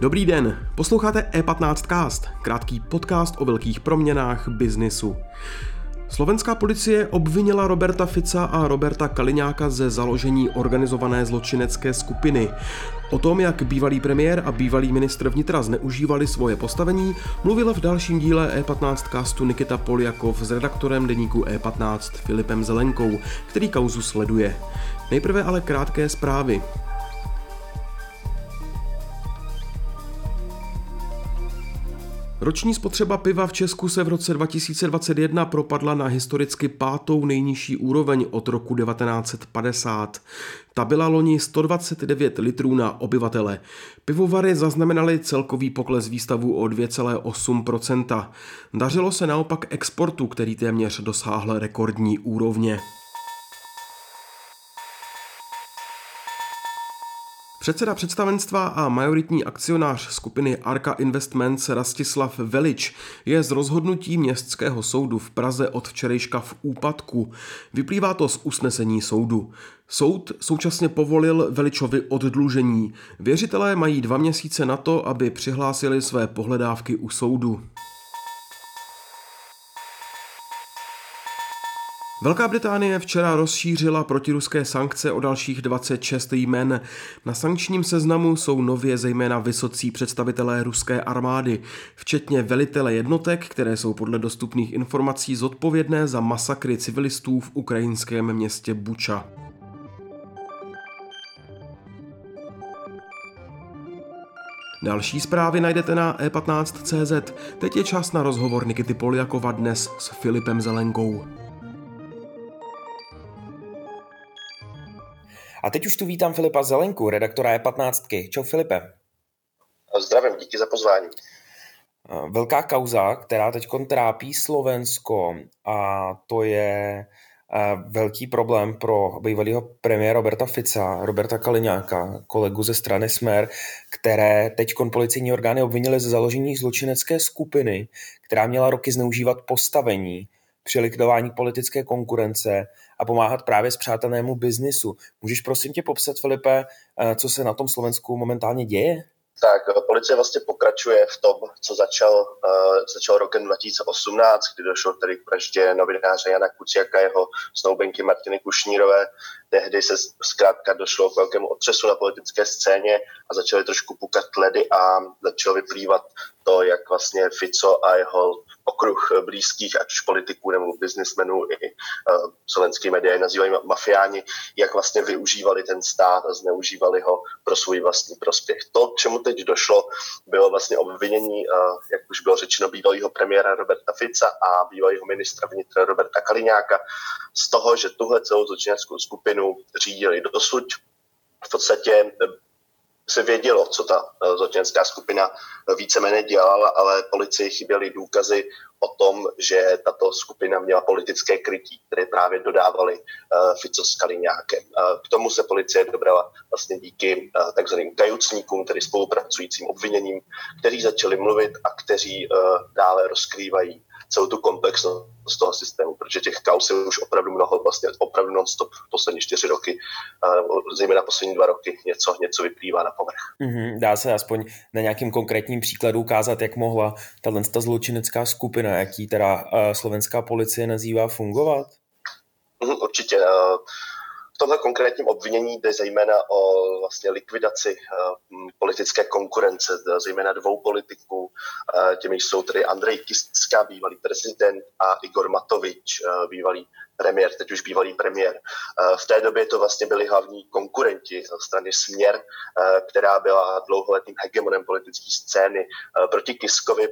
Dobrý den, posloucháte E15cast, krátký podcast o velkých proměnách biznisu. Slovenská policie obvinila Roberta Fica a Roberta Kaliňáka ze založení organizované zločinecké skupiny. O tom, jak bývalý premiér a bývalý ministr vnitra zneužívali svoje postavení, mluvila v dalším díle E15 castu Nikita Poljakov s redaktorem deníku E15 Filipem Zelenkou, který kauzu sleduje. Nejprve ale krátké zprávy. Roční spotřeba piva v Česku se v roce 2021 propadla na historicky pátou nejnižší úroveň od roku 1950. Ta byla loni 129 litrů na obyvatele. Pivovary zaznamenaly celkový pokles výstavu o 2,8%. Dařilo se naopak exportu, který téměř dosáhl rekordní úrovně. Předseda představenstva a majoritní akcionář skupiny Arka Investments Rastislav Velič je z rozhodnutí městského soudu v Praze od včerejška v úpadku. Vyplývá to z usnesení soudu. Soud současně povolil Veličovi oddlužení. Věřitelé mají dva měsíce na to, aby přihlásili své pohledávky u soudu. Velká Británie včera rozšířila protiruské sankce o dalších 26 jmen. Na sankčním seznamu jsou nově zejména vysocí představitelé ruské armády, včetně velitele jednotek, které jsou podle dostupných informací zodpovědné za masakry civilistů v ukrajinském městě Buča. Další zprávy najdete na e15.cz. Teď je čas na rozhovor Nikity Poljakova dnes s Filipem Zelenkou. A teď už tu vítám Filipa Zelenku, redaktora E15. Čau Filipe. Zdravím, díky za pozvání. Velká kauza, která teď trápí Slovensko a to je velký problém pro bývalého premiéra Roberta Fica, Roberta Kaliňáka, kolegu ze strany Smer, které teď policejní orgány obvinily ze založení zločinecké skupiny, která měla roky zneužívat postavení při likvidování politické konkurence a pomáhat právě spřátelnému biznisu. Můžeš prosím tě popsat, Filipe, eh, co se na tom Slovensku momentálně děje? Tak eh, policie vlastně pokračuje v tom, co začal, uh, začal rokem 2018, kdy došlo tedy k vraždě novináře Jana Kuciaka, jeho snoubenky Martiny Kušnírové. Tehdy se zkrátka došlo k velkému otřesu na politické scéně a začaly trošku pukat ledy a začalo vyplývat to, jak vlastně Fico a jeho okruh blízkých, ať už politiků nebo biznismenů i uh, slovenský média nazývají mafiáni, jak vlastně využívali ten stát a zneužívali ho pro svůj vlastní prospěch. To, čemu teď došlo, bylo vlastně obvinění, uh, jak už bylo řečeno, bývalého premiéra Roberta Fica a bývalého ministra vnitra Roberta Kaliňáka z toho, že tuhle celou zločineckou skupinu řídili dosud v podstatě se vědělo, co ta eh, zločinecká skupina víceméně dělala, ale policii chyběly důkazy o tom, že tato skupina měla politické krytí, které právě dodávali uh, Fico s Kaliňákem. K tomu se policie dobrala vlastně díky takzvaným kajucníkům, tedy spolupracujícím obviněním, kteří začali mluvit a kteří dále rozkrývají celou tu komplexnost toho systému, protože těch kaus je už opravdu mnoho, vlastně opravdu non-stop poslední čtyři roky, zejména poslední dva roky něco, něco vyplývá na povrch. Mm-hmm, dá se aspoň na nějakým konkrétním příkladu ukázat, jak mohla tato ta zločinecká skupina, jaký teda slovenská policie nazývá, fungovat? Mm, určitě tomhle konkrétním obvinění jde zejména o vlastně likvidaci uh, politické konkurence, zejména dvou politiků. Uh, těmi jsou tedy Andrej Kistka, bývalý prezident, a Igor Matovič, bývalý premiér, teď už bývalý premiér. Eh, v té době to vlastně byli hlavní konkurenti strany Směr, eh, která byla dlouholetým hegemonem politické scény. Eh, proti Kiskovi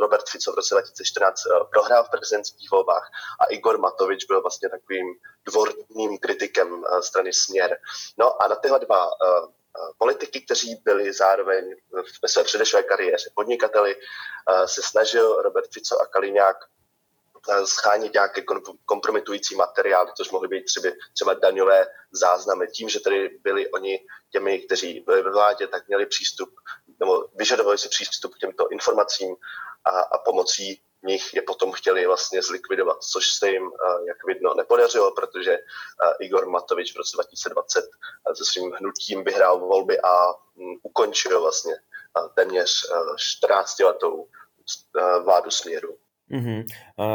Robert Fico v roce 2014 prohrál v prezidentských volbách a Igor Matovič byl vlastně takovým dvorním kritikem strany Směr. No a na tyhle dva politiky, kteří byli zároveň ve své předešlé kariéře podnikateli, se snažil Robert Fico a Kaliňák schánit nějaké kompromitující materiály, což mohly být třeba, třeba daňové záznamy. Tím, že tedy byli oni těmi, kteří byli ve vládě, tak měli přístup, nebo vyžadovali si přístup k těmto informacím a, a pomocí nich je potom chtěli vlastně zlikvidovat, což se jim, jak vidno, nepodařilo, protože Igor Matovič v roce 2020 se svým hnutím vyhrál volby a mm, ukončil vlastně téměř 14 letou vládu směru. Mm-hmm.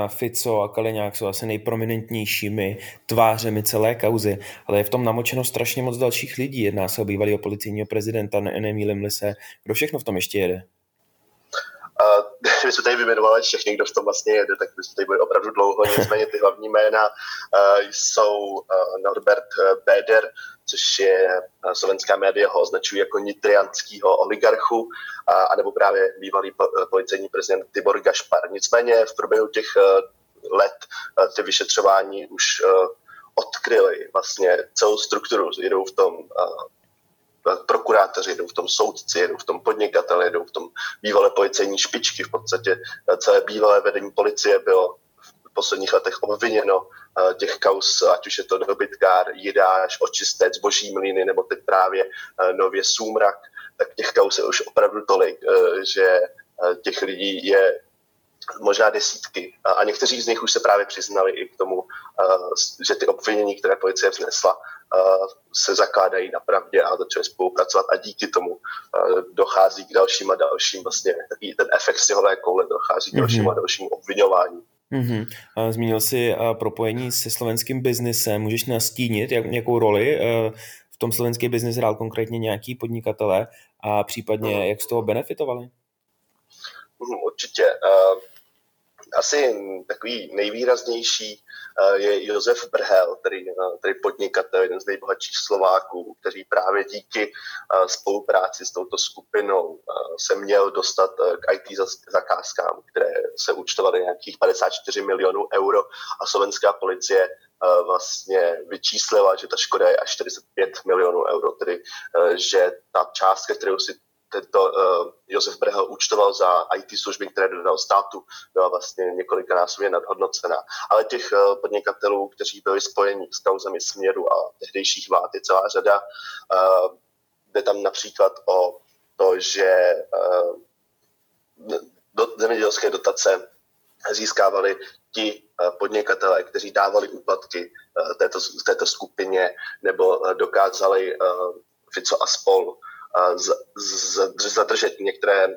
Fico a Kaliňák jsou asi nejprominentnějšími tvářemi celé kauzy, ale je v tom namočeno strašně moc dalších lidí. Jedná se o bývalého policejního prezidenta, ne, nemýlim se. Kdo všechno v tom ještě jede? Uh, my jsme tady vyjmenovali všechny, kdo v tom vlastně jede, tak my jsme tady byli opravdu dlouho, nicméně ty hlavní jména uh, jsou uh, Norbert Beder, což je slovenská média ho označují jako nitrianského oligarchu, uh, anebo právě bývalý policejní prezident Tibor Gašpar. Nicméně v průběhu těch let ty vyšetřování už odkryly vlastně celou strukturu, jedou v tom prokurátoři, jedou v tom soudci, jedou v tom podnikatel, jedou v tom bývalé policejní špičky. V podstatě eh, celé bývalé vedení policie bylo v posledních letech obviněno eh, těch kaus, ať už je to dobytkár, jidáš, očistec, boží mlíny, nebo teď právě eh, nově sůmrak, tak těch kaus je už opravdu tolik, že těch lidí je možná desítky. A někteří z nich už se právě přiznali i k tomu, že ty obvinění, které policie vznesla, se zakládají na pravdě a začali spolupracovat a díky tomu dochází k dalším a dalším vlastně takový ten efekt stěhové koule dochází k mm-hmm. dalšímu a dalšímu obvinování. Mm-hmm. Zmínil jsi propojení se slovenským biznesem. Můžeš nastínit, jak, jakou roli v tom slovenský biznis hrál konkrétně nějaký podnikatele a případně mm. jak z toho benefitovali? Mm, určitě. Asi takový nejvýraznější Eh, je Josef Brhel, který, eh, který podnikatel, jeden z nejbohatších Slováků, který právě díky eh, spolupráci s touto skupinou se měl dostat k IT zakázkám, které se účtovaly nějakých 54 milionů euro a slovenská policie vlastně vyčíslila, že ta škoda je až 45 milionů euro, tedy že ta částka, kterou si tento uh, Josef Brehel účtoval za IT služby, které dodal státu, byla vlastně několikanásobně nadhodnocená. Ale těch uh, podnikatelů, kteří byli spojeni s kauzami směru a tehdejších vlád, je celá řada. Uh, jde tam například o to, že uh, do, zemědělské dotace získávali ti podnikatelé, kteří dávali úplatky této, této skupině nebo dokázali Fico a spol z, z, zadržet některé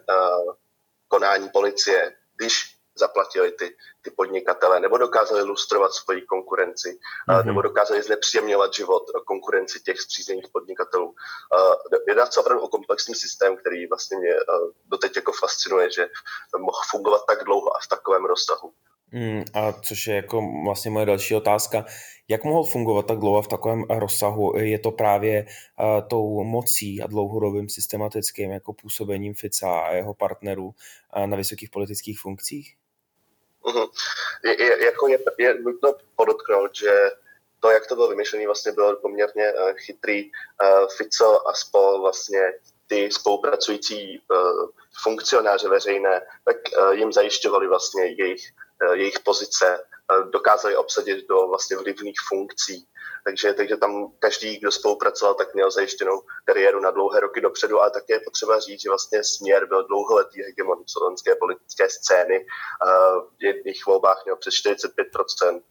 konání policie, když zaplatili ty, ty podnikatele, nebo dokázali lustrovat svoji konkurenci, mm-hmm. nebo dokázali znepříjemňovat život konkurenci těch zpřízněných podnikatelů. Jedná se opravdu o komplexní systém, který vlastně mě doteď jako fascinuje, že mohl fungovat tak dlouho a v takovém rozsahu. Mm, a což je jako vlastně moje další otázka. Jak mohl fungovat tak dlouho v takovém rozsahu? Je to právě uh, tou mocí a dlouhodobým systematickým jako působením Fica a jeho partnerů uh, na vysokých politických funkcích? Uh-huh. Je, je, jako je, je nutno podotknout, že to, jak to bylo vymyšlené, vlastně bylo poměrně uh, chytrý. Uh, Fico a spol vlastně ty spolupracující uh, funkcionáře veřejné, tak uh, jim zajišťovali vlastně jejich jejich pozice, eh, dokázali obsadit do vlastně vlivných funkcí. Takže, takže tam každý, kdo spolupracoval, tak měl zajištěnou kariéru na dlouhé roky dopředu, ale také je potřeba říct, že vlastně směr byl dlouholetý hegemon slovenské politické scény. Eh, v jedných volbách měl přes 45%,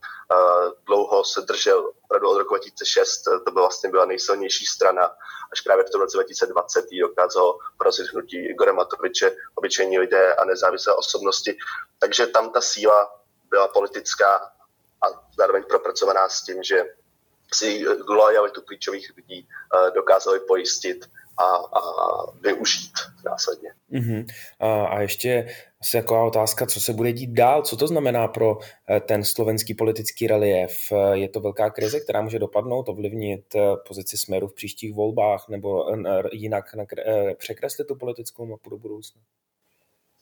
dlouho se držel, opravdu od roku 2006, to byla vlastně byla nejsilnější strana, až právě v tom roce 2020 dokázalo porazit hnutí Igora Matoviče, obyčejní lidé a nezávislé osobnosti. Takže tam ta síla byla politická a zároveň propracovaná s tím, že si lojalitu klíčových lidí eh, dokázali pojistit a, a využít následně. Uh-huh. A, a ještě asi taková otázka, co se bude dít dál, co to znamená pro eh, ten slovenský politický relief. Je to velká krize, která může dopadnout, ovlivnit eh, pozici Smeru v příštích volbách nebo jinak překreslit tu politickou mapu do budoucna?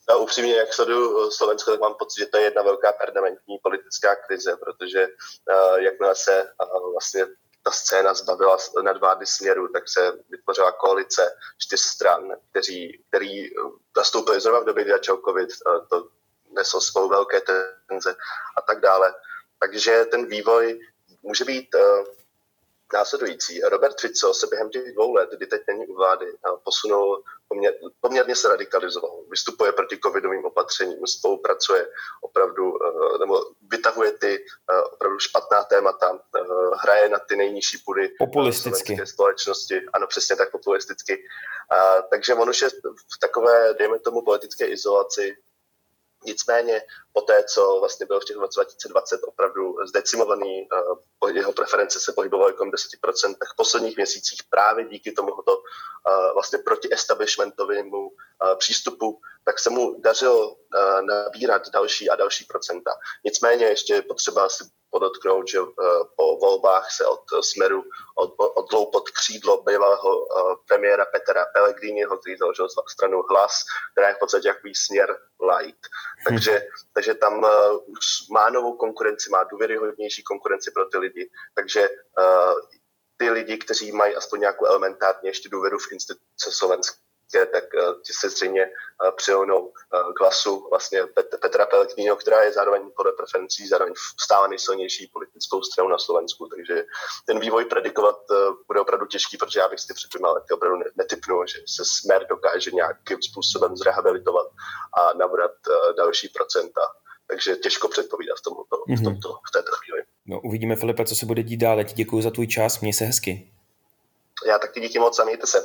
A upřímně, jak sleduju Slovensko, tak mám pocit, že to je jedna velká permanentní politická krize, protože uh, jakmile se uh, vlastně ta scéna zbavila nadvlády směru, tak se vytvořila koalice čtyř stran, kteří, který nastoupili zrovna v době, kdy začal covid, to neslo spolu velké tenze a tak dále. Takže ten vývoj může být uh, následující. Robert Fico se během těch dvou let, kdy teď není u vlády, posunul poměr, poměrně se radikalizoval. Vystupuje proti covidovým opatřením, spolupracuje opravdu, nebo vytahuje ty opravdu špatná témata, hraje na ty nejnižší půdy populisticky společnosti. Ano, přesně tak populisticky. takže on už je v takové, dejme tomu, politické izolaci, Nicméně po té, co vlastně byl v těch 2020 opravdu zdecimovaný, uh, jeho preference se pohybovaly kolem 10%, tak v posledních měsících právě díky tomuto uh, vlastně establishmentovému uh, přístupu, tak se mu dařilo nabírat další a další procenta. Nicméně ještě je potřeba si podotknout, že uh, po volbách se od smeru od, odlou pod křídlo bývalého uh, premiéra Petra Pellegriniho, který založil stranu Hlas, která je v podstatě jaký směr light. Takže, hmm. takže tam uh, už má novou konkurenci, má důvěryhodnější konkurenci pro ty lidi, takže ty lidi, kteří mají aspoň nějakou elementární ještě důvěru v instituce slovenské, tak ti se zřejmě uh, přilnou uh, k hlasu vlastně Pet- Petra Pellegriniho, která je zároveň podle preferencí zároveň stále nejsilnější politickou stranou na Slovensku, takže ten vývoj predikovat bude opravdu těžký, protože já bych si před dvěma lety opravdu netipnul, že se smer dokáže nějakým způsobem zrehabilitovat a nabrat další procenta. Takže těžko předpovídat v, tomto, v, mhm. tomto, v této chvíli. No, uvidíme, Filipe, co se bude dít dál. ti děkuji za tvůj čas, měj se hezky. Já taky díky moc a mějte se.